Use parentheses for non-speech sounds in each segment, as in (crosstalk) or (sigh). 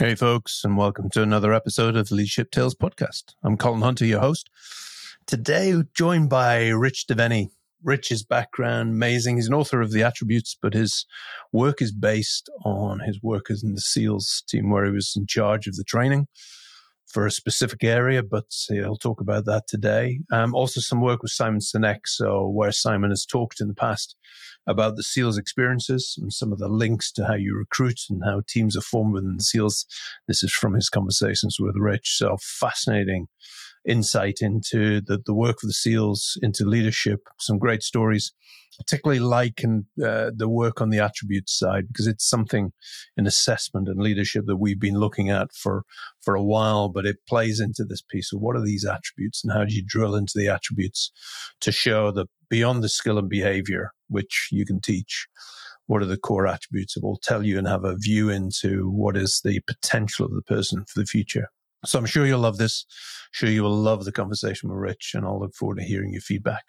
Hey, folks, and welcome to another episode of the Leadership Tales podcast. I'm Colin Hunter, your host. Today, joined by Rich Diviney. Rich's background, amazing. He's an author of The Attributes, but his work is based on his work as in the SEALs team, where he was in charge of the training for a specific area, but he'll talk about that today. Um, also, some work with Simon Sinek, so where Simon has talked in the past about the SEALs experiences and some of the links to how you recruit and how teams are formed within the SEALs. This is from his conversations with Rich. So fascinating insight into the, the work of the SEALs, into leadership, some great stories, particularly like and uh, the work on the attributes side, because it's something in assessment and leadership that we've been looking at for, for a while, but it plays into this piece of what are these attributes and how do you drill into the attributes to show that beyond the skill and behavior, which you can teach, what are the core attributes that will tell you and have a view into what is the potential of the person for the future. So I'm sure you'll love this. I'm sure you will love the conversation with Rich, and I'll look forward to hearing your feedback.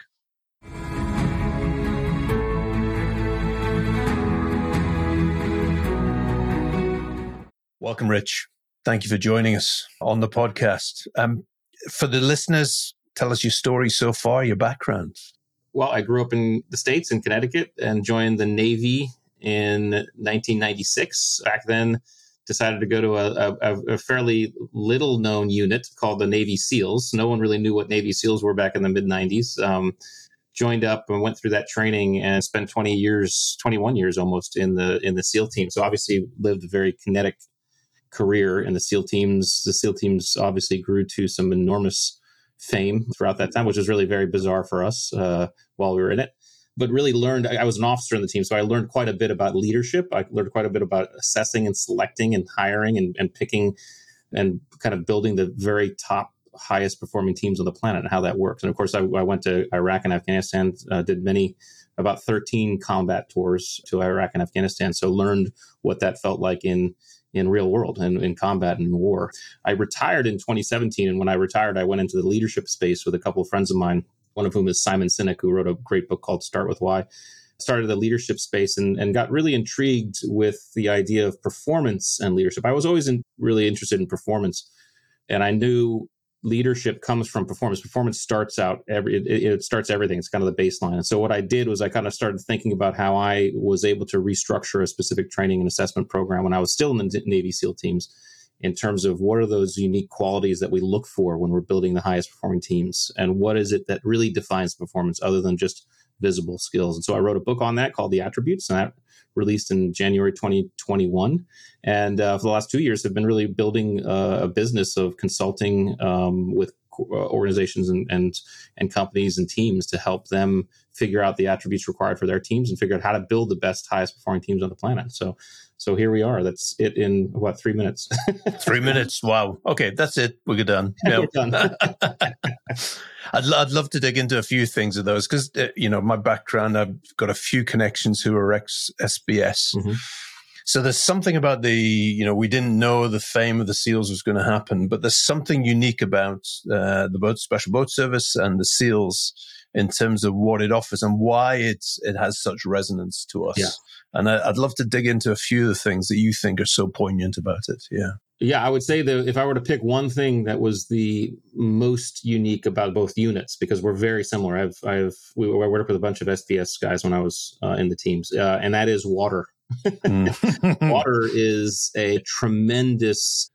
Welcome, Rich. Thank you for joining us on the podcast. Um, for the listeners, tell us your story so far, your background. Well, I grew up in the States, in Connecticut, and joined the Navy in 1996. Back then, decided to go to a, a, a, fairly little known unit called the Navy SEALs. No one really knew what Navy SEALs were back in the mid 90s. Um, joined up and went through that training and spent 20 years, 21 years almost in the in the SEAL team. So obviously lived a very kinetic career in the SEAL teams. The SEAL teams obviously grew to some enormous fame throughout that time, which was really very bizarre for us uh, while we were in it but really learned I was an officer in the team, so I learned quite a bit about leadership. I learned quite a bit about assessing and selecting and hiring and, and picking and kind of building the very top highest performing teams on the planet and how that works. And of course, I, I went to Iraq and Afghanistan, uh, did many about 13 combat tours to Iraq and Afghanistan, so learned what that felt like in in real world and in combat and war. I retired in 2017, and when I retired, I went into the leadership space with a couple of friends of mine one of whom is Simon Sinek, who wrote a great book called Start with Why. Started the leadership space and, and got really intrigued with the idea of performance and leadership. I was always in, really interested in performance, and I knew leadership comes from performance. Performance starts out every it, it, starts everything. It's kind of the baseline. And so what I did was I kind of started thinking about how I was able to restructure a specific training and assessment program when I was still in the Navy SEAL teams in terms of what are those unique qualities that we look for when we're building the highest performing teams? And what is it that really defines performance other than just visible skills? And so i wrote a book on that called the attributes and that released in january 2021 and uh, for the last two years have been really building uh, a business of consulting um, with uh, organizations and, and and companies and teams to help them figure out the attributes required for their teams and figure out how to build the best highest performing teams on the planet. So so here we are. That's it in what three minutes? (laughs) three minutes. Wow. Okay, that's it. We're done. Yeah. (laughs) We're done. (laughs) I'd, I'd love to dig into a few things of those because uh, you know my background. I've got a few connections who are ex SBS. Mm-hmm. So there's something about the, you know, we didn't know the fame of the SEALs was going to happen, but there's something unique about uh, the boat special boat service and the SEALs in terms of what it offers and why it's it has such resonance to us. Yeah. And I, would love to dig into a few of the things that you think are so poignant about it. Yeah. Yeah, I would say that if I were to pick one thing that was the most unique about both units, because we're very similar. I've, I've, we, I worked with a bunch of SBS guys when I was uh, in the teams, uh, and that is water. mm. (laughs) water is a tremendous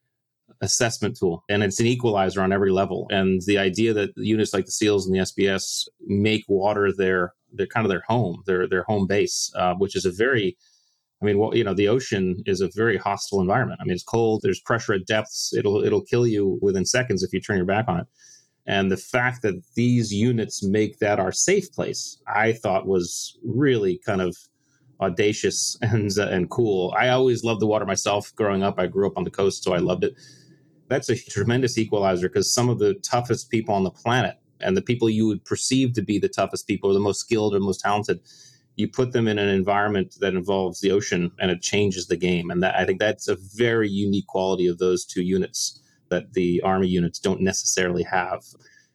assessment tool and it's an equalizer on every level and the idea that units like the seals and the sbs make water their they're kind of their home, their their home base, uh, which is a very I mean, well, you know, the ocean is a very hostile environment. I mean, it's cold. There's pressure at depths. It'll it'll kill you within seconds if you turn your back on it. And the fact that these units make that our safe place, I thought was really kind of audacious (laughs) and uh, and cool. I always loved the water myself. Growing up, I grew up on the coast, so I loved it. That's a tremendous equalizer because some of the toughest people on the planet and the people you would perceive to be the toughest people or the most skilled or most talented you put them in an environment that involves the ocean and it changes the game. And that i think that's a very unique quality of those two units that the army units don't necessarily have.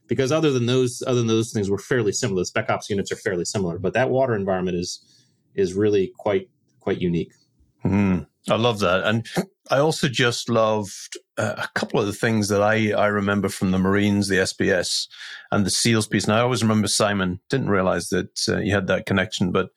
Because other than those other than those things we're fairly similar the spec ops units are fairly similar but that water environment is is really quite quite unique. Mm. I love that. And I also just loved uh, a couple of the things that I, I remember from the Marines, the SBS, and the SEALs piece. And I always remember Simon, didn't realize that uh, you had that connection, but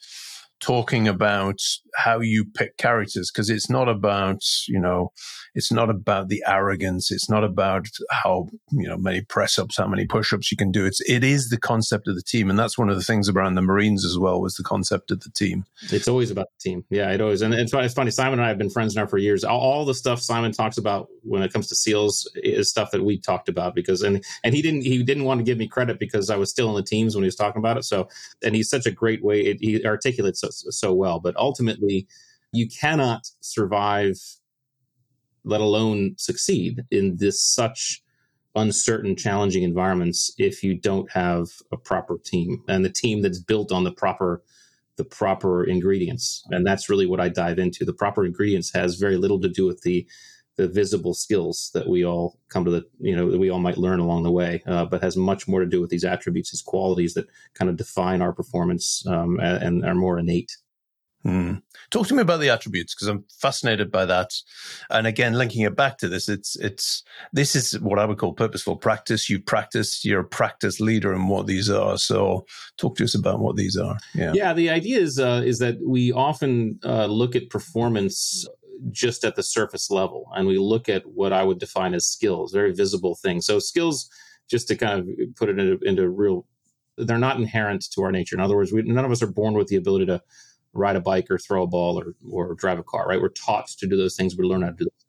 talking about how you pick characters because it's not about you know it's not about the arrogance it's not about how you know many press ups how many push ups you can do. It's it is the concept of the team and that's one of the things around the marines as well was the concept of the team. It's always about the team. Yeah it always and it's, it's funny simon and i have been friends now for years. All, all, the stuff simon talks about when it comes to seals is stuff that we talked about because and and he didn't he didn't want to give me credit because i was still in the teams when he was talking about it. So and he's such a great way it, he articulates so, so well but ultimately you cannot survive, let alone succeed in this such uncertain, challenging environments if you don't have a proper team and the team that's built on the proper the proper ingredients. And that's really what I dive into. The proper ingredients has very little to do with the the visible skills that we all come to the you know that we all might learn along the way, uh, but has much more to do with these attributes, these qualities that kind of define our performance um, and, and, are more innate. Mm. Talk to me about the attributes because I'm fascinated by that. And again, linking it back to this, it's it's this is what I would call purposeful practice. You practice, you're a practice leader in what these are. So, talk to us about what these are. Yeah, yeah. The idea is uh, is that we often uh, look at performance just at the surface level, and we look at what I would define as skills, very visible things. So, skills, just to kind of put it into, into real, they're not inherent to our nature. In other words, we, none of us are born with the ability to ride a bike or throw a ball or, or drive a car, right? We're taught to do those things. We learn how to do those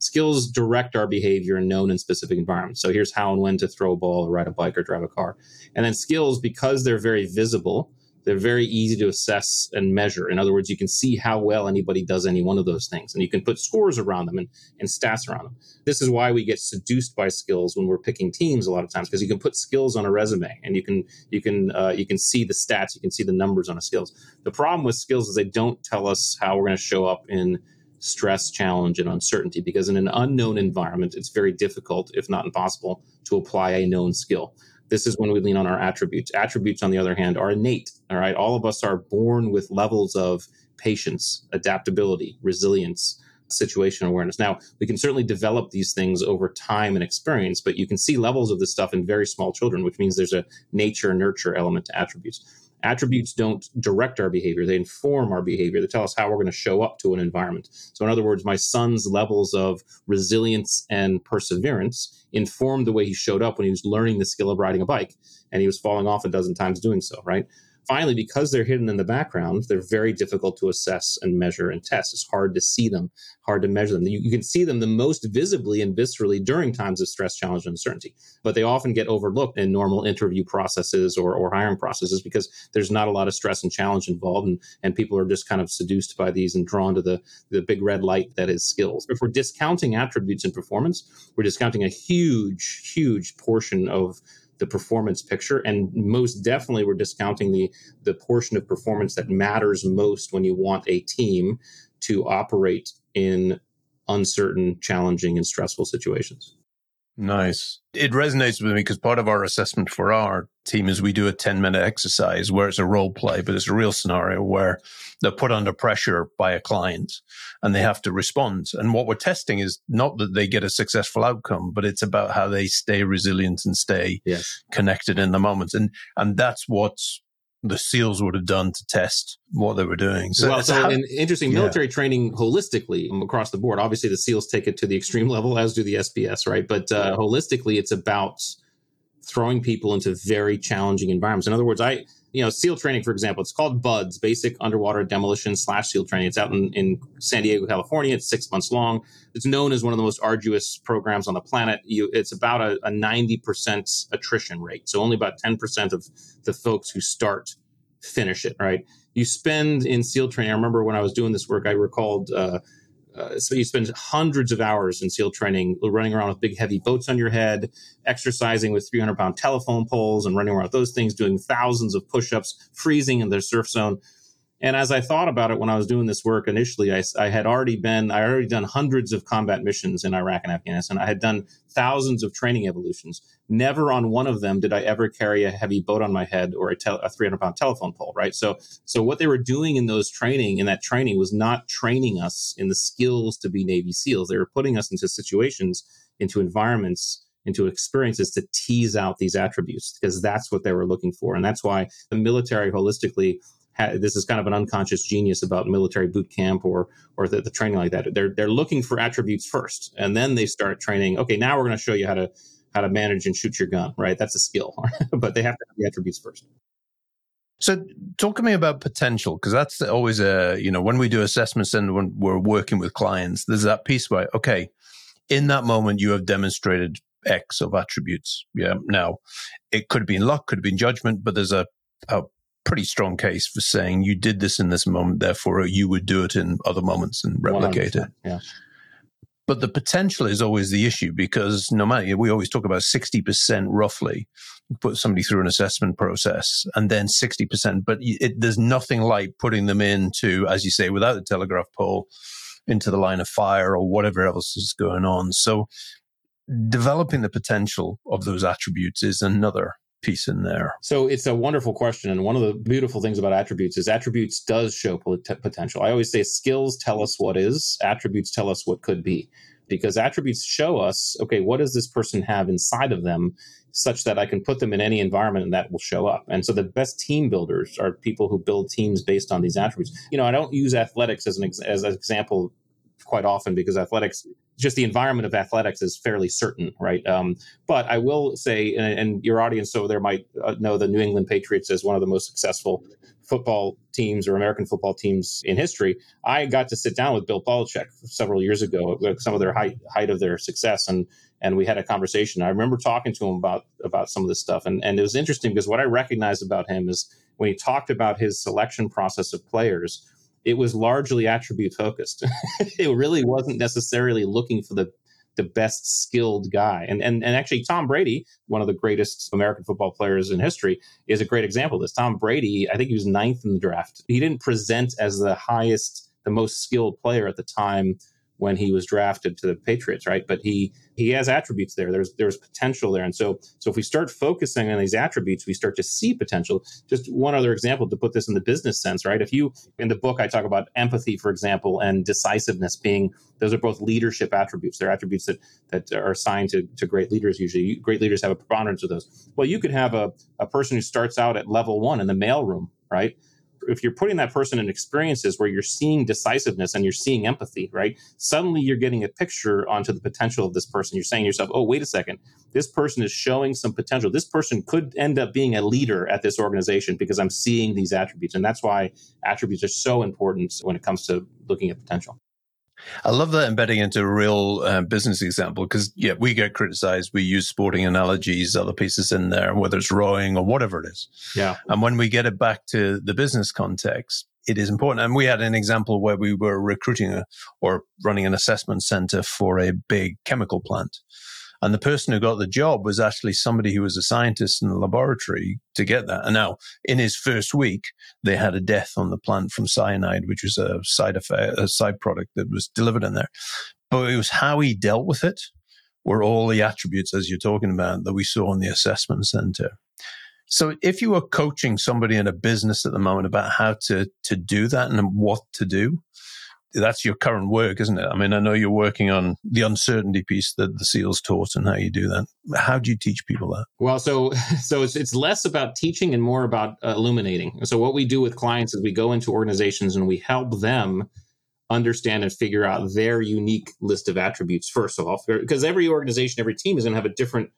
Skills direct our behavior in known and specific environments. So here's how and when to throw a ball or ride a bike or drive a car. And then skills, because they're very visible, they're very easy to assess and measure. In other words, you can see how well anybody does any one of those things, and you can put scores around them and, and stats around them. This is why we get seduced by skills when we're picking teams a lot of times because you can put skills on a resume and you can you can uh, you can see the stats, you can see the numbers on a skills. The problem with skills is they don't tell us how we're going to show up in stress, challenge, and uncertainty because in an unknown environment, it's very difficult, if not impossible, to apply a known skill this is when we lean on our attributes. Attributes, on the other hand, are innate. All right. All of us are born with levels of patience, adaptability, resilience, situation awareness. Now, we can certainly develop these things over time and experience, but you can see levels of this stuff in very small children, which means there's a nature nurture element to attributes. Attributes don't direct our behavior, they inform our behavior. They tell us how we're going to show up to an environment. So, in other words, my son's levels of resilience and perseverance informed the way he showed up when he was learning the skill of riding a bike and he was falling off a dozen times doing so, right? Finally, because they're hidden in the background, they're very difficult to assess and measure and test. It's hard to see them, hard to measure them. You, you, can see them the most visibly and viscerally during times of stress, challenge, and uncertainty, but they often get overlooked in normal interview processes or, or hiring processes because there's not a lot of stress and challenge involved, and, and people are just kind of seduced by these and drawn to the, the big red light that is skills. If we're discounting attributes in performance, we're discounting a huge, huge portion of the performance picture and most definitely we're discounting the the portion of performance that matters most when you want a team to operate in uncertain challenging and stressful situations Nice. It resonates with me because part of our assessment for our team is we do a 10 minute exercise where it's a role play, but it's a real scenario where they're put under pressure by a client and they have to respond. And what we're testing is not that they get a successful outcome, but it's about how they stay resilient and stay yes. connected in the moment. And, and that's what's the SEALs would have done to test what they were doing. So, well, so how, in interesting military yeah. training holistically across the board. Obviously, the SEALs take it to the extreme (laughs) level, as do the SBS, right? But uh, holistically, it's about throwing people into very challenging environments. In other words, I you know, SEAL training, for example, it's called BUDS, Basic Underwater Demolition slash SEAL Training. It's out in, in San Diego, California. It's six months long. It's known as one of the most arduous programs on the planet. You, it's about a, a 90% attrition rate. So only about 10% of the folks who start finish it, right? You spend in SEAL training. I remember when I was doing this work, I recalled uh, uh, so you spend hundreds of hours in SEAL training, running around with big heavy boats on your head, exercising with 300 pound telephone poles and running around with those things, doing thousands of push ups, freezing in the surf zone. And as I thought about it when I was doing this work initially, I, I, had already been, I already done hundreds of combat missions in Iraq and Afghanistan. I had done thousands of training evolutions. Never on one of them did I ever carry a heavy boat on my head or a, a 300 pound telephone pole, right? So, so what they were doing in those training, in that training, was not training us in the skills to be Navy SEALs. They were putting us into situations, into environments into experiences to tease out these attributes because that's what they were looking for. And that's why the military holistically this is kind of an unconscious genius about military boot camp or or the, the, training like that. They're they're looking for attributes first, and then they start training. Okay, now we're going to show you how to how to manage and shoot your gun. Right, that's a skill, (laughs) but they have to have the attributes first. So, talk to me about potential because that's always a you know when we do assessments and when we're working with clients, there's that piece where okay, in that moment you have demonstrated X of attributes. Yeah. Now, it could have been luck, could have been judgment, but there's a, a pretty strong case for saying you did this in this moment, therefore you would do it in other moments and replicate it. Yeah. But the potential is always the issue because no matter, we always talk about 60% roughly, put somebody through an assessment process and then 60%, but it, there's nothing like putting them into, as you say, without a telegraph pole, into the line of fire or whatever else is going on. So developing the potential of those attributes is another piece in there? So it's a wonderful question. And one of the beautiful things about attributes is attributes does show potential. I always say skills tell us what is, attributes tell us what could be. Because attributes show us, okay, what does this person have inside of them such that I can put them in any environment and that will show up. And so the best team builders are people who build teams based on these attributes. You know, I don't use athletics as an, ex- as an example quite often because athletics just the environment of athletics is fairly certain, right? Um, but I will say, and, and, your audience over there might uh, know the New England Patriots as one of the most successful football teams or American football teams in history. I got to sit down with Bill Belichick several years ago, some of their height, height of their success, and and we had a conversation. I remember talking to him about about some of this stuff, and and it was interesting because what I recognized about him is when he talked about his selection process of players it was largely attribute focused. (laughs) it really wasn't necessarily looking for the the best skilled guy. And, and and actually Tom Brady, one of the greatest American football players in history, is a great example of this. Tom Brady, I think he was ninth in the draft. He didn't present as the highest, the most skilled player at the time when he was drafted to the Patriots, right? But he he has attributes there. There's there's potential there, and so so if we start focusing on these attributes, we start to see potential. Just one other example to put this in the business sense, right? If you in the book I talk about empathy, for example, and decisiveness being those are both leadership attributes. They're attributes that that are assigned to, to great leaders. Usually, great leaders have a preponderance of those. Well, you could have a, a person who starts out at level one in the mailroom, right? If you're putting that person in experiences where you're seeing decisiveness and you're seeing empathy, right? Suddenly you're getting a picture onto the potential of this person. You're saying to yourself, oh, wait a second, this person is showing some potential. This person could end up being a leader at this organization because I'm seeing these attributes. And that's why attributes are so important when it comes to looking at potential. I love that embedding into a real uh, business example because, yeah, we get criticized. We use sporting analogies, other pieces in there, whether it's rowing or whatever it is. Yeah. And when we get it back to the business context, it is important. And we had an example where we were recruiting a, or running an assessment center for a big chemical plant. And the person who got the job was actually somebody who was a scientist in the laboratory to get that. And now, in his first week, they had a death on the plant from cyanide, which was a side effect, a side product that was delivered in there. But it was how he dealt with it were all the attributes, as you're talking about, that we saw in the assessment center. So if you were coaching somebody in a business at the moment about how to, to do that and what to do, that's your current work, isn't it? I mean, I know you're working on the uncertainty piece that the SEALs taught and how you do that. How do you teach people that? Well, so (laughs) so it's, it's less about teaching and more about uh, illuminating. So what we do with clients is we go into organizations and we help them understand and figure out their unique list of attributes first of all because every organization every team is going to have a different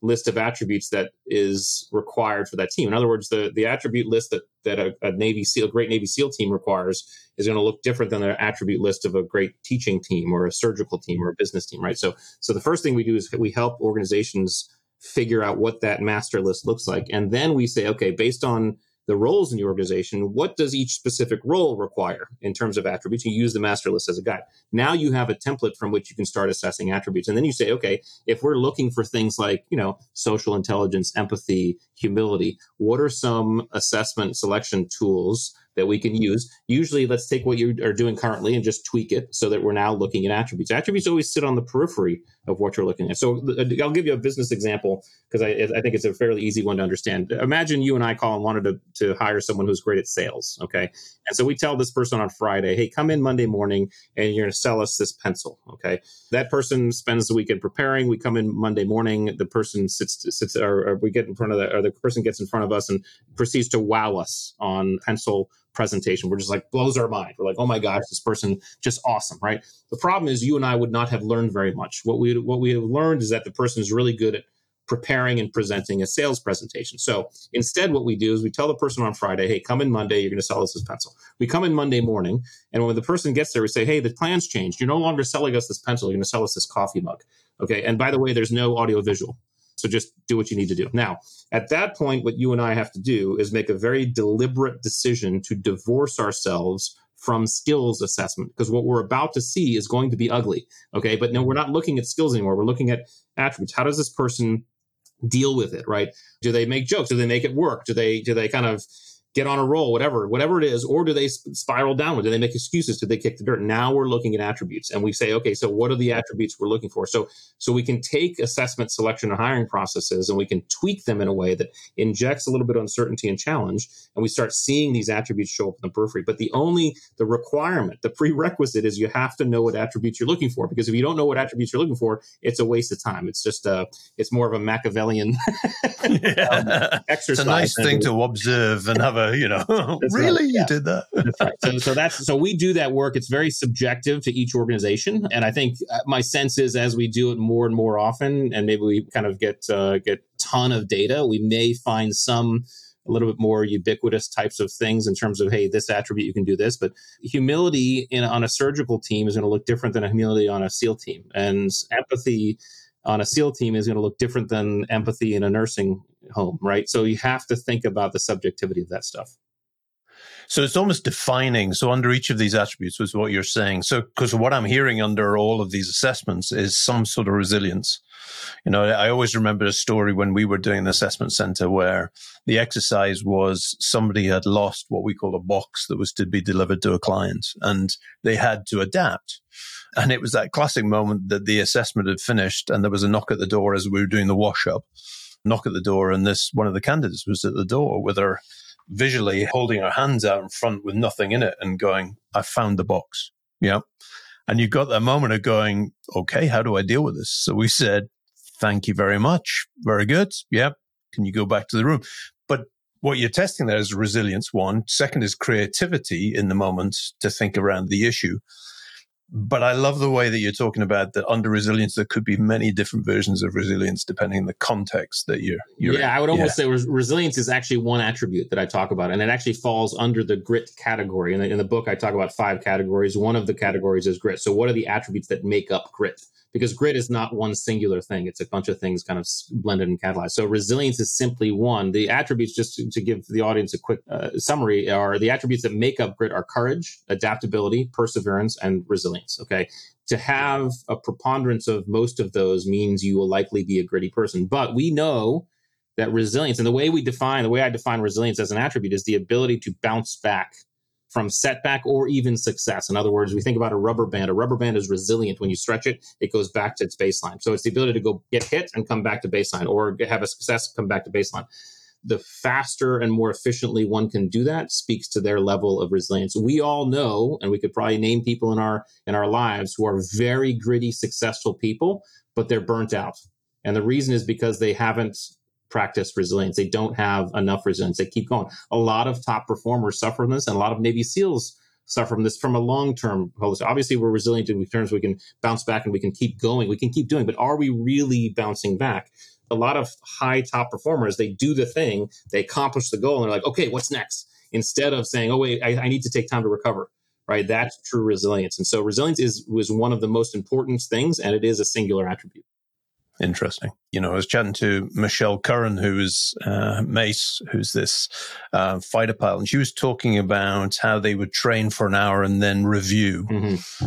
list of attributes that is required for that team. In other words, the, the attribute list that, that a, a Navy SEAL, a great Navy SEAL team requires is going to look different than the attribute list of a great teaching team or a surgical team or a business team, right? So, so the first thing we do is we help organizations figure out what that master list looks like. And then we say, okay, based on the roles in the organization, what does each specific role require in terms of attributes? You use the master list as a guide. Now you have a template from which you can start assessing attributes. And then you say, okay, if we're looking for things like, you know, social intelligence, empathy, humility. What are some assessment selection tools that we can use. Usually, let's take what you are doing currently and just tweak it so that we're now looking at attributes. Attributes always sit on the periphery of what you're looking at. So uh, I'll give you a business example because I, I, think it's a fairly easy one to understand. Imagine you and I, Colin, wanted to, to hire someone who's great at sales. Okay. And so we tell this person on Friday, hey, come in Monday morning and you're going to sell us this pencil. Okay. That person spends the weekend preparing. We come in Monday morning. The person sits, sits or, or we get in front of the, or the person gets in front of us and proceeds to wow us on pencil presentation. We're just like blows our mind. We're like, oh my gosh, this person just awesome, right? The problem is you and I would not have learned very much. What we what we have learned is that the person is really good at preparing and presenting a sales presentation. So instead, what we do is we tell the person on Friday, hey, come in Monday, you're going to sell us this pencil. We come in Monday morning, and when the person gets there, we say, hey, the plan's changed. You're no longer selling us this pencil, you're going to sell us this coffee mug. Okay. And by the way, there's no audio visual. So just do what you need to do. Now, at that point, what you and I have to do is make a very deliberate decision to divorce ourselves from skills assessment because what we're about to see is going to be ugly. Okay. But no, we're not looking at skills anymore. We're looking at attributes. How does this person deal with it? Right. Do they make jokes? Do they make it work? Do they, do they kind of, get on a roll, whatever, whatever it is, or do they spiral downward? Do they make excuses? Do they kick the dirt? Now we're looking at attributes, and we say, okay, so what are the attributes we're looking for? So, so we can take assessment, selection, and hiring processes, and we can tweak them in a way that injects a little bit of uncertainty and challenge, and we start seeing these attributes show up in the periphery. But the only the requirement, the prerequisite, is you have to know what attributes you're looking for, because if you don't know what attributes you're looking for, it's a waste of time. It's just a, it's more of a Machiavellian (laughs) um, (laughs) exercise. It's a nice thing to observe and have a you know, (laughs) really, right. you did that. (laughs) right. So, so that's so we do that work. It's very subjective to each organization, and I think uh, my sense is as we do it more and more often, and maybe we kind of get uh, get ton of data, we may find some a little bit more ubiquitous types of things in terms of hey this attribute you can do this but humility in, on a surgical team is going to look different than a humility on a seal team and empathy on a SEAL team is going to look different than empathy in a nursing home, right? So you have to think about the subjectivity of that stuff. So it's almost defining. So under each of these attributes was what you're saying. So because what I'm hearing under all of these assessments is some sort of resilience. You know, I always remember a story when we were doing an assessment center where the exercise was somebody had lost what we call a box that was to be delivered to a client and they had to adapt. And it was that classic moment that the assessment had finished and there was a knock at the door as we were doing the wash up, knock at the door. And this, one of the candidates was at the door with her visually holding her hands out in front with nothing in it and going, I found the box. Yeah. And you got that moment of going, okay, how do I deal with this? So we said, thank you very much. Very good. Yep. Can you go back to the room? But what you're testing there is resilience, one. Second is creativity in the moment to think around the issue. But I love the way that you're talking about that under resilience, there could be many different versions of resilience depending on the context that you're. you're yeah, in. I would almost yeah. say res- resilience is actually one attribute that I talk about, and it actually falls under the grit category. In the, in the book, I talk about five categories. One of the categories is grit. So, what are the attributes that make up grit? Because grit is not one singular thing. It's a bunch of things kind of blended and catalyzed. So resilience is simply one. The attributes, just to, to give the audience a quick uh, summary, are the attributes that make up grit are courage, adaptability, perseverance, and resilience. Okay. To have a preponderance of most of those means you will likely be a gritty person. But we know that resilience and the way we define, the way I define resilience as an attribute is the ability to bounce back from setback or even success. In other words, we think about a rubber band. A rubber band is resilient. When you stretch it, it goes back to its baseline. So it's the ability to go get hit and come back to baseline or have a success, come back to baseline. The faster and more efficiently one can do that speaks to their level of resilience. We all know, and we could probably name people in our in our lives who are very gritty, successful people, but they're burnt out. And the reason is because they haven't practice resilience. They don't have enough resilience. They keep going. A lot of top performers suffer from this, and a lot of Navy SEALs suffer from this from a long term Obviously, we're resilient in terms we can bounce back and we can keep going. We can keep doing, but are we really bouncing back? A lot of high top performers, they do the thing, they accomplish the goal, and they're like, okay, what's next? Instead of saying, oh, wait, I, I need to take time to recover right? That's true resilience. And so resilience is was one of the most important things, and it is a singular attribute. Interesting. You know, I was chatting to Michelle Curran, who is uh, Mace, who's this uh, fighter pilot, and she was talking about how they would train for an hour and then review. Mm-hmm.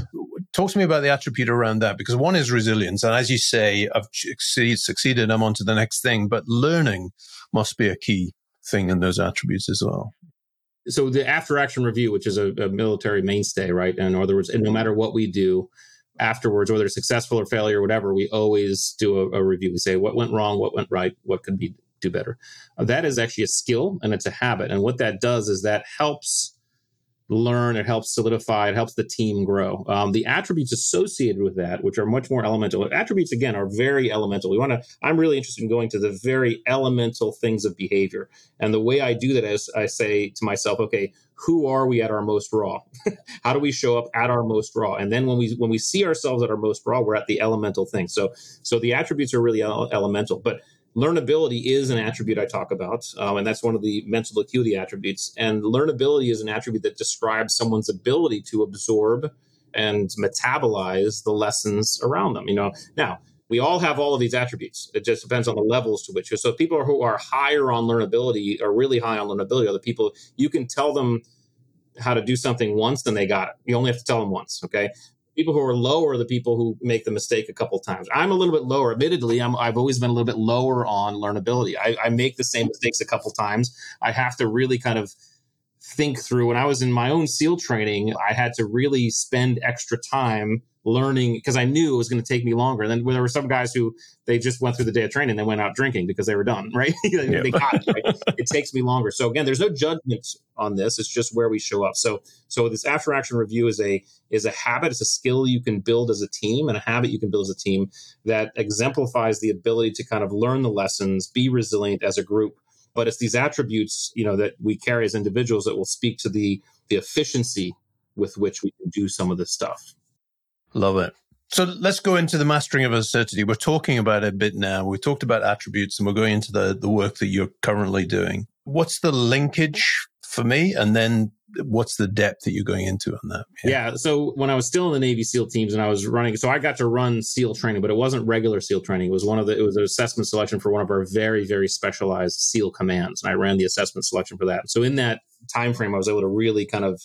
talk to me about the attribute around that because one is resilience. And as you say, I've succeeded, I'm on to the next thing. But learning must be a key thing in those attributes as well. So the after action review, which is a, a military mainstay, right? In other words, and no matter what we do, afterwards, whether successful or failure or whatever, we always do a, a, review. We say what went wrong, what went right, what could be do better. Uh, that is actually a skill and it's a habit. And what that does is that helps learn, it helps solidify, it helps the team grow. Um, the attributes associated with that, which are much more elemental, attributes again are very elemental. We want to, I'm really interested in going to the very elemental things of behavior. And the way I do that is I say to myself, okay, who are we at our most raw? (laughs) How do we show up at our most raw? And then when we when we see ourselves at our most raw, we're at the elemental thing. So so the attributes are really elemental, but learnability is an attribute I talk about, um, and that's one of the mental acuity attributes. And learnability is an attribute that describes someone's ability to absorb and metabolize the lessons around them. You know, now we all have all of these attributes. It just depends on the levels to which. So people who are higher on learnability are really high on learnability the people you can tell them how to do something once and they got it. You only have to tell them once. Okay people who are lower are the people who make the mistake a couple times. I'm a little bit lower. Admittedly, i have always been a little bit lower on learnability. I, I make the same mistakes a couple times. I have to really kind of think through. When I was in my own SEAL training, I had to really spend extra time learning because I knew it was going to take me longer. And then there were some guys who they just went through the day of training, they went out drinking because they were done, (laughs) right? they got it, right? it takes me longer. So again, there's no judgment on this. It's just where we show up. So so this after action review is a is a habit, it's a skill you can build as a team and a habit you can build as a team that exemplifies the ability to kind of learn the lessons, be resilient as a group. But it's these attributes, you know, that we carry as individuals that will speak to the the efficiency with which we can do some of this stuff. Love it. So let's go into the mastering of uncertainty. We're talking about it a bit now. We've talked about attributes and we're going into the, the work that you're currently doing. What's the linkage for me? And then what's the depth that you're going into on that? Yeah. yeah. So when I was still in the Navy SEAL teams and I was running, so I got to run SEAL training, but it wasn't regular SEAL training. It was one of the, it was an assessment selection for one of our very, very specialized SEAL commands. And I ran the assessment selection for that. So in that time frame, I was able to really kind of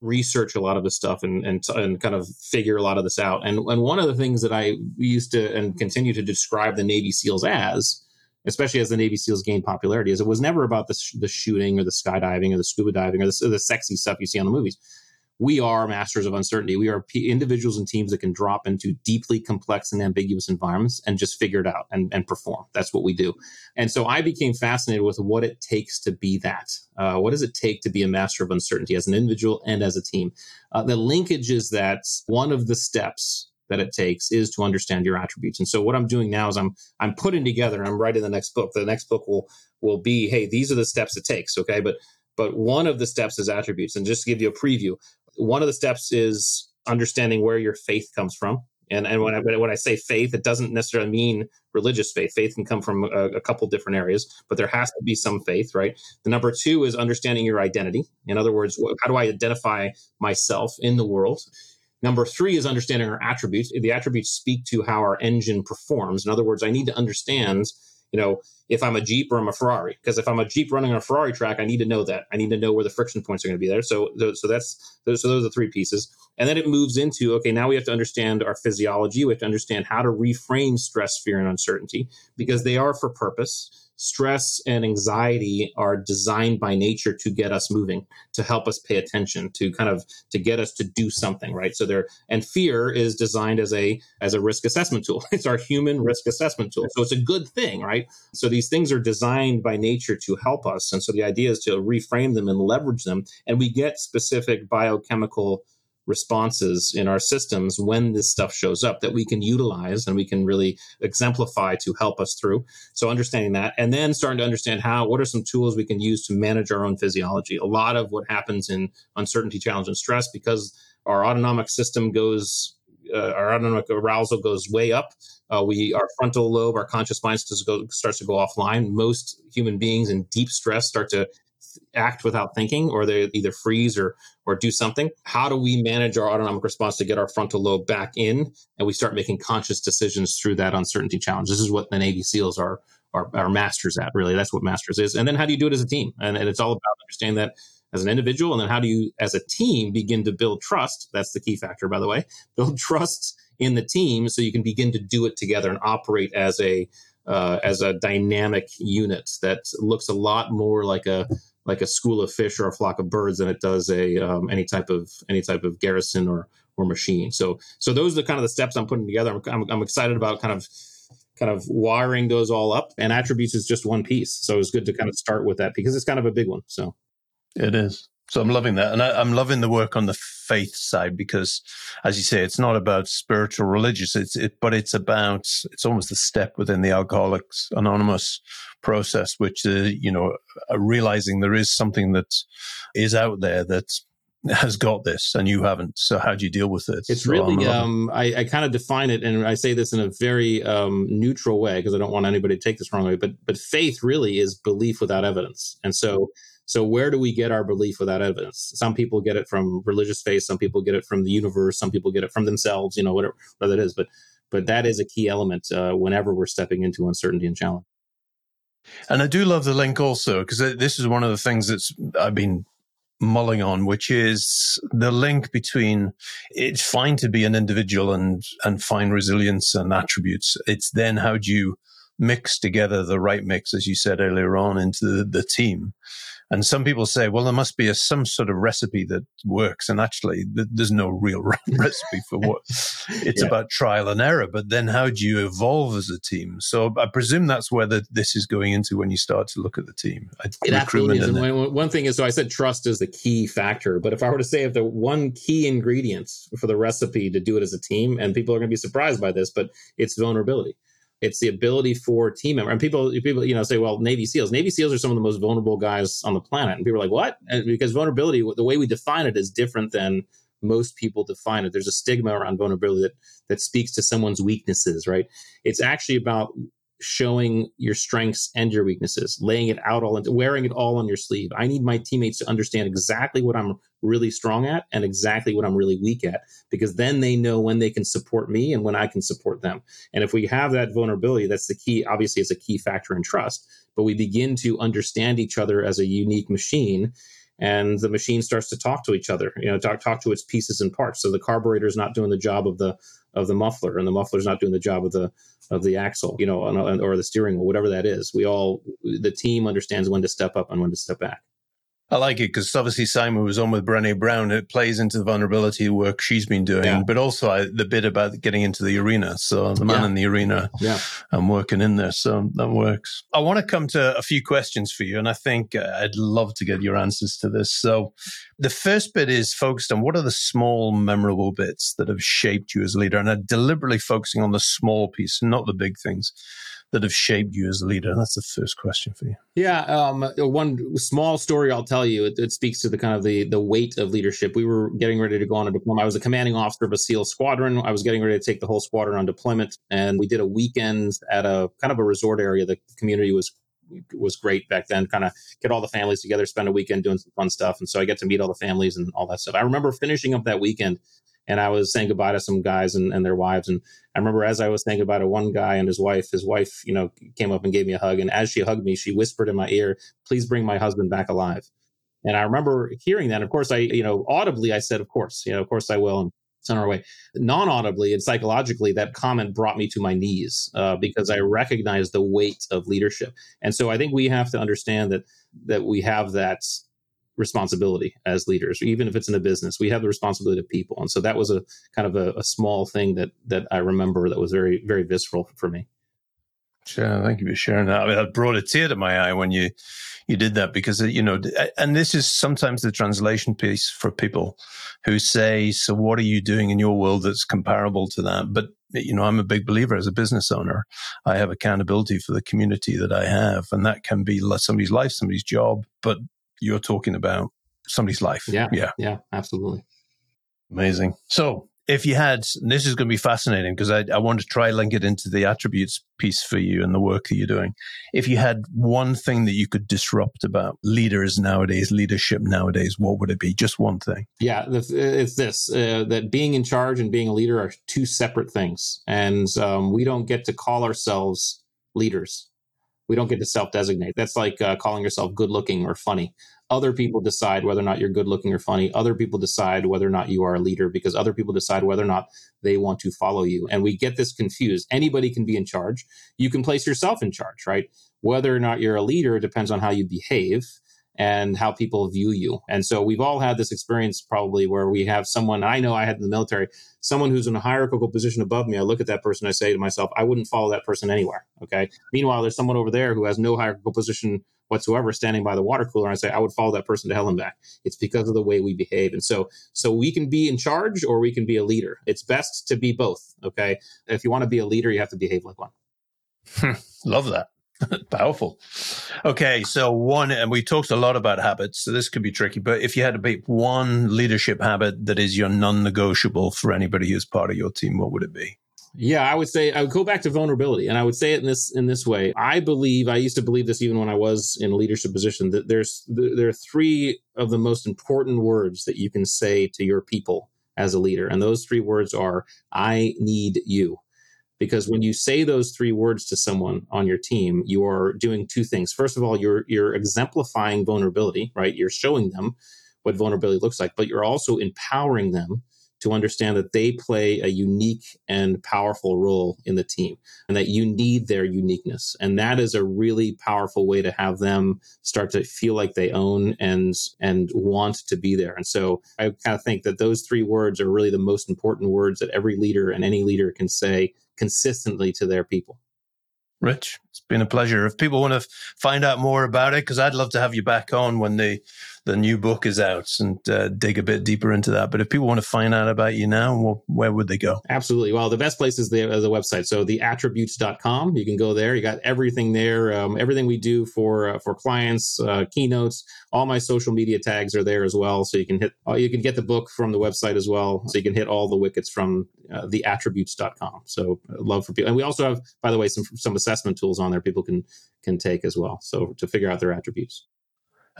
research a lot of this stuff and, and and kind of figure a lot of this out. And and one of the things that I used to and continue to describe the Navy SEALs as, especially as the Navy SEAls gained popularity, is it was never about the sh- the shooting or the skydiving or the scuba diving or the, or the sexy stuff you see on the movies we are masters of uncertainty. We are p- individuals and teams that can drop into deeply complex and ambiguous environments and just figure it out and, and perform. That's what we do. And so I became fascinated with what it takes to be that. Uh, what does it take to be a master of uncertainty as an individual and as a team? Uh, the linkage is that one of the steps that it takes is to understand your attributes. And so what I'm doing now is I'm I'm putting together I'm writing the next book. The next book will will be, hey, these are the steps it takes. Okay, but but one of the steps is attributes. And just to give you a preview, one of the steps is understanding where your faith comes from. And, and when, I, when I say faith, it doesn't necessarily mean religious faith. Faith can come from a, a, couple different areas, but there has to be some faith, right? The number two is understanding your identity. In other words, how do I identify myself in the world? Number three is understanding our attributes. The attributes speak to how our engine performs. In other words, I need to understand you know, if I'm a Jeep or I'm a Ferrari. Because if I'm a Jeep running on a Ferrari track, I need to know that. I need to know where the friction points are going to be there. So, so that's so those are the three pieces, and then it moves into okay. Now we have to understand our physiology. We have to understand how to reframe stress, fear, and uncertainty because they are for purpose stress and anxiety are designed by nature to get us moving to help us pay attention to kind of to get us to do something right? So there and fear is designed as a as a risk assessment tool. (laughs) It's our human risk assessment tool. So it's a good thing right? So these things are designed by nature to help us. And so the idea is to reframe them and leverage them. And we get specific biochemical responses in our systems when this stuff shows up that we can utilize and we can really exemplify to help us through. So understanding that and then starting to understand how what are some tools we can use to manage our own physiology. A lot of what happens in uncertainty, challenge and stress because our autonomic system goes uh, our autonomic arousal goes way up. Uh, we our frontal lobe, our conscious mind starts to go, starts to go offline. Most human beings in deep stress start to act without thinking or they either freeze or or do something how do we manage our autonomic response to get our frontal lobe back in and we start making conscious decisions through that uncertainty challenge this is what the navy seals are are, are masters at really that's what masters is and then how do you do it as a team and, and it's all about understanding that as an individual, and then how do you, as a team, begin to build trust? That's the key factor, by the way. (laughs) Build trust in the team so you can begin to do it together and operate as a uh, as a dynamic unit that looks a lot more like a like a school of fish or a flock of birds than it does a um, any type of any type of garrison or or machine. So so those are kind of the steps I'm putting together. I'm, I'm, I'm excited about kind of kind of wiring those all up. And attributes is just one piece. So it's good to kind of start with that because it's kind of a big one. So. It is. So i'm loving that. And I, am loving the work on the faith side because as you say it's not about spiritual religious it's it but it's about it's almost a step within the alcoholics anonymous process which uh, you know uh, realizing there is something that is out there that has got this and you haven't. So how do you deal with it? It's so really, um, I, I kind of define it, and I say this in a very um, neutral way because I don't want anybody to take this wrong way. But but faith really is belief without evidence, and so so where do we get our belief without evidence? Some people get it from religious faith, some people get it from the universe, some people get it from themselves. You know, whatever whatever that is. But but that is a key element uh, whenever we're stepping into uncertainty and challenge. And I do love the link also because this is one of the things that's I've been mulling on, which is the link between it's fine to be an individual and, and find resilience and attributes. It's then how do you mix together the right mix, as you said earlier on, into the, the team. And some people say, well, there must be a, some sort of recipe that works. And actually, th- there's no real (laughs) recipe for what (laughs) it's yeah. about trial and error. But then how do you evolve as a team? So I presume that's where the, this is going into when you start to look at the team. It absolutely is. And one, one thing is, so I said trust is the key factor. But if I were to say if the one key ingredient for the recipe to do it as a team, and people are going to be surprised by this, but it's vulnerability it's the ability for team member and people people you know say well Navy SEALs. Navy SEALs are some of the most vulnerable guys on the planet. And people are like what? Because vulnerability the way we define it is different than most people define it. There's a stigma around vulnerability that that speaks to someone's weaknesses right? It's actually about showing your strengths and your weaknesses, laying it out all wearing it all on your sleeve. I need my teammates to understand exactly what I'm really strong at and exactly what I'm really weak at, because then they know when they can support me and when I can support them. And if we have that vulnerability, that's the key. Obviously, it's a key factor in trust, but we begin to understand each other as a unique machine and the machine starts to talk to each other you know talk, talk to its pieces and parts so the carburetor is not doing the job of the of the muffler and the muffler's not doing the job of the of the axle you know or the steering wheel whatever that is. We all the team understands when to step up and when to step back I like it because obviously Simon was on with Brené Brown. It plays into the vulnerability work she's been doing, yeah. but also I, the bit about getting into the arena. So the man yeah. in the arena, yeah, I'm working in there. So that works. I want to come to a few questions for you, and I think uh, I'd love to get your answers to this. So the first bit is focused on what are the small memorable bits that have shaped you as a leader, and I'm deliberately focusing on the small piece, not the big things that have shaped you as a leader? That's the first question for you. Yeah, um, one small story I'll tell you. It, it, speaks to the kind of the the weight of leadership. We were getting ready to go on a deployment. I was a commanding officer of a SEAL squadron. I was getting ready to take the whole squadron on deployment, and we did a weekend at a kind of a resort area. The community was was great back then. Kind of get all the families together, spend a weekend doing some fun stuff, and so I get to meet all the families and all that stuff. I remember finishing up that weekend and I was saying goodbye to some guys and, and their wives. And I remember as I was saying goodbye to one guy and his wife, his wife, you know, came up and gave me a hug. And as she hugged me, she whispered in my ear, please bring my husband back alive. And I remember hearing that. Of course, I, you know, audibly, I said, of course, you know, of course I will. And it's on our way. Non audibly and psychologically, that comment brought me to my knees uh, because I recognized the weight of leadership. And so I think we have to understand that that we have that responsibility as leaders, even if it's in a business. We have the responsibility of people, and so that was a kind of a, a small thing that that I remember that was very very visceral for me. Sure, thank you for sharing that. I mean, that brought a tear to my eye when you you did that because uh, you know, uh, and this is sometimes the translation piece for people who say, "So, what are you doing in your world that's comparable to that?" But you know, I'm a big believer as a business owner. I have accountability for the community that I have, and that can be somebody's life, somebody's job, but you're talking about somebody's life. Yeah. Yeah. Yeah. Absolutely. Amazing. So if you had, this is going to be fascinating because I, I want to try link it into the attributes piece for you and the work that you're doing. If you had one thing that you could disrupt about leaders nowadays, leadership nowadays, what would it be? Just one thing. Yeah, it's this uh, that being in charge and being a leader are two separate things. And um, we don't get to call ourselves leaders we don't get to self designate. That's like uh, calling yourself good looking or funny. Other people decide whether or not you're good looking or funny. Other people decide whether or not you are a leader because other people decide whether or not they want to follow you. And we get this confused. Anybody can be in charge. You can place yourself in charge, right? Whether or not you're a leader depends on how you behave and how people view you. And so we've all had this experience probably where we have someone I know I had in the military, someone who's in a hierarchical position above me. I look at that person, I say to myself, I wouldn't follow that person anywhere. Okay. Meanwhile, there's someone over there who has no hierarchical position whatsoever standing by the water cooler and I say I would follow that person to hell and back. It's because of the way we behave. And so so we can be in charge or we can be a leader. It's best to be both. Okay. If you want to be a leader, you have to behave like one. Hmm, love that. (laughs) Powerful. Okay, so one, and we talked a lot about habits, so this could be tricky. But if you had to pick one leadership habit that is your non-negotiable for anybody who's part of your team, what would it be? Yeah, I would say I would go back to vulnerability, and I would say it in this in this way. I believe I used to believe this even when I was in a leadership position that there's there are three of the most important words that you can say to your people as a leader, and those three words are "I need you." Because when you say those three words to someone on your team you are doing two things. First of all you're you're exemplifying vulnerability right? You're showing them what vulnerability looks like but you're also empowering them to understand that they play a unique and powerful role in the team and that you need their uniqueness. And that is a really powerful way to have them start to feel like they own and and want to be there. And so i kind of think that those three words are really the most important words that every leader and any leader can say consistently to their people. Rich, it's been a pleasure. If people want to find out more about it, because I'd love to have you back on when the the new book is out and uh, dig a bit deeper into that. But if people want to find out about you now, well, where would they go? Absolutely. Well, the best place is the, the website. So theattributes.com. You can go there. You got everything there. Um, everything we do for uh, for clients, uh, keynotes, all my social media tags are there as well. So you can hit, uh, you can get the book from the website as well. So you can hit all the wickets from uh, theattributes.com. So uh, love for people. And we also have, by the way, some some assessment tools on there people can can take as well. So to figure out their attributes.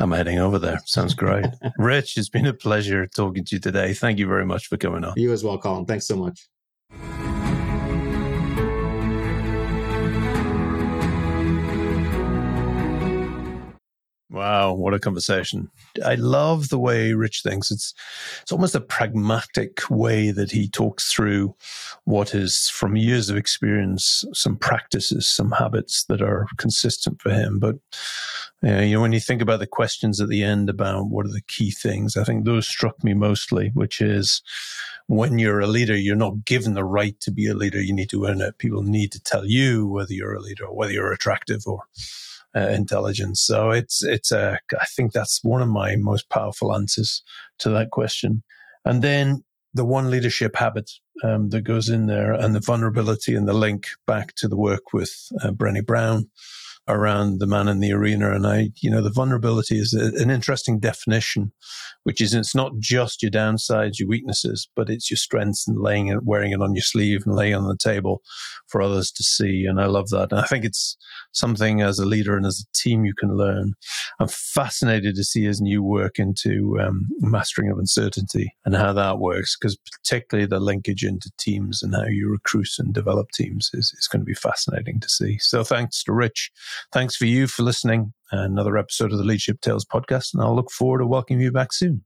I'm heading over there. Sounds great. (laughs) Rich, it's been a pleasure talking to you today. Thank you very much for coming on. You as well, Colin. Thanks so much. Wow, what a conversation. I love the way Rich thinks. It's it's almost a pragmatic way that he talks through what is from years of experience, some practices, some habits that are consistent for him. But you know, when you think about the questions at the end about what are the key things, I think those struck me mostly, which is when you're a leader, you're not given the right to be a leader. You need to earn it. People need to tell you whether you're a leader or whether you're attractive or uh, intelligence. So it's it's a I think that's one of my most powerful answers to that question. And then the one leadership habit um, that goes in there, and the vulnerability and the link back to the work with uh, Brené Brown around the man in the arena. And I, you know, the vulnerability is a, an interesting definition, which is it's not just your downsides, your weaknesses, but it's your strengths and laying it, wearing it on your sleeve and laying on the table for others to see. And I love that. And I think it's something as a leader and as a team you can learn. I'm fascinated to see his new work into um, mastering of uncertainty and how that works, because particularly the linkage into teams and how you recruit and develop teams is, is going to be fascinating to see. So thanks to Rich. Thanks for you for listening. Another episode of the Leadership Tales podcast, and I'll look forward to welcoming you back soon.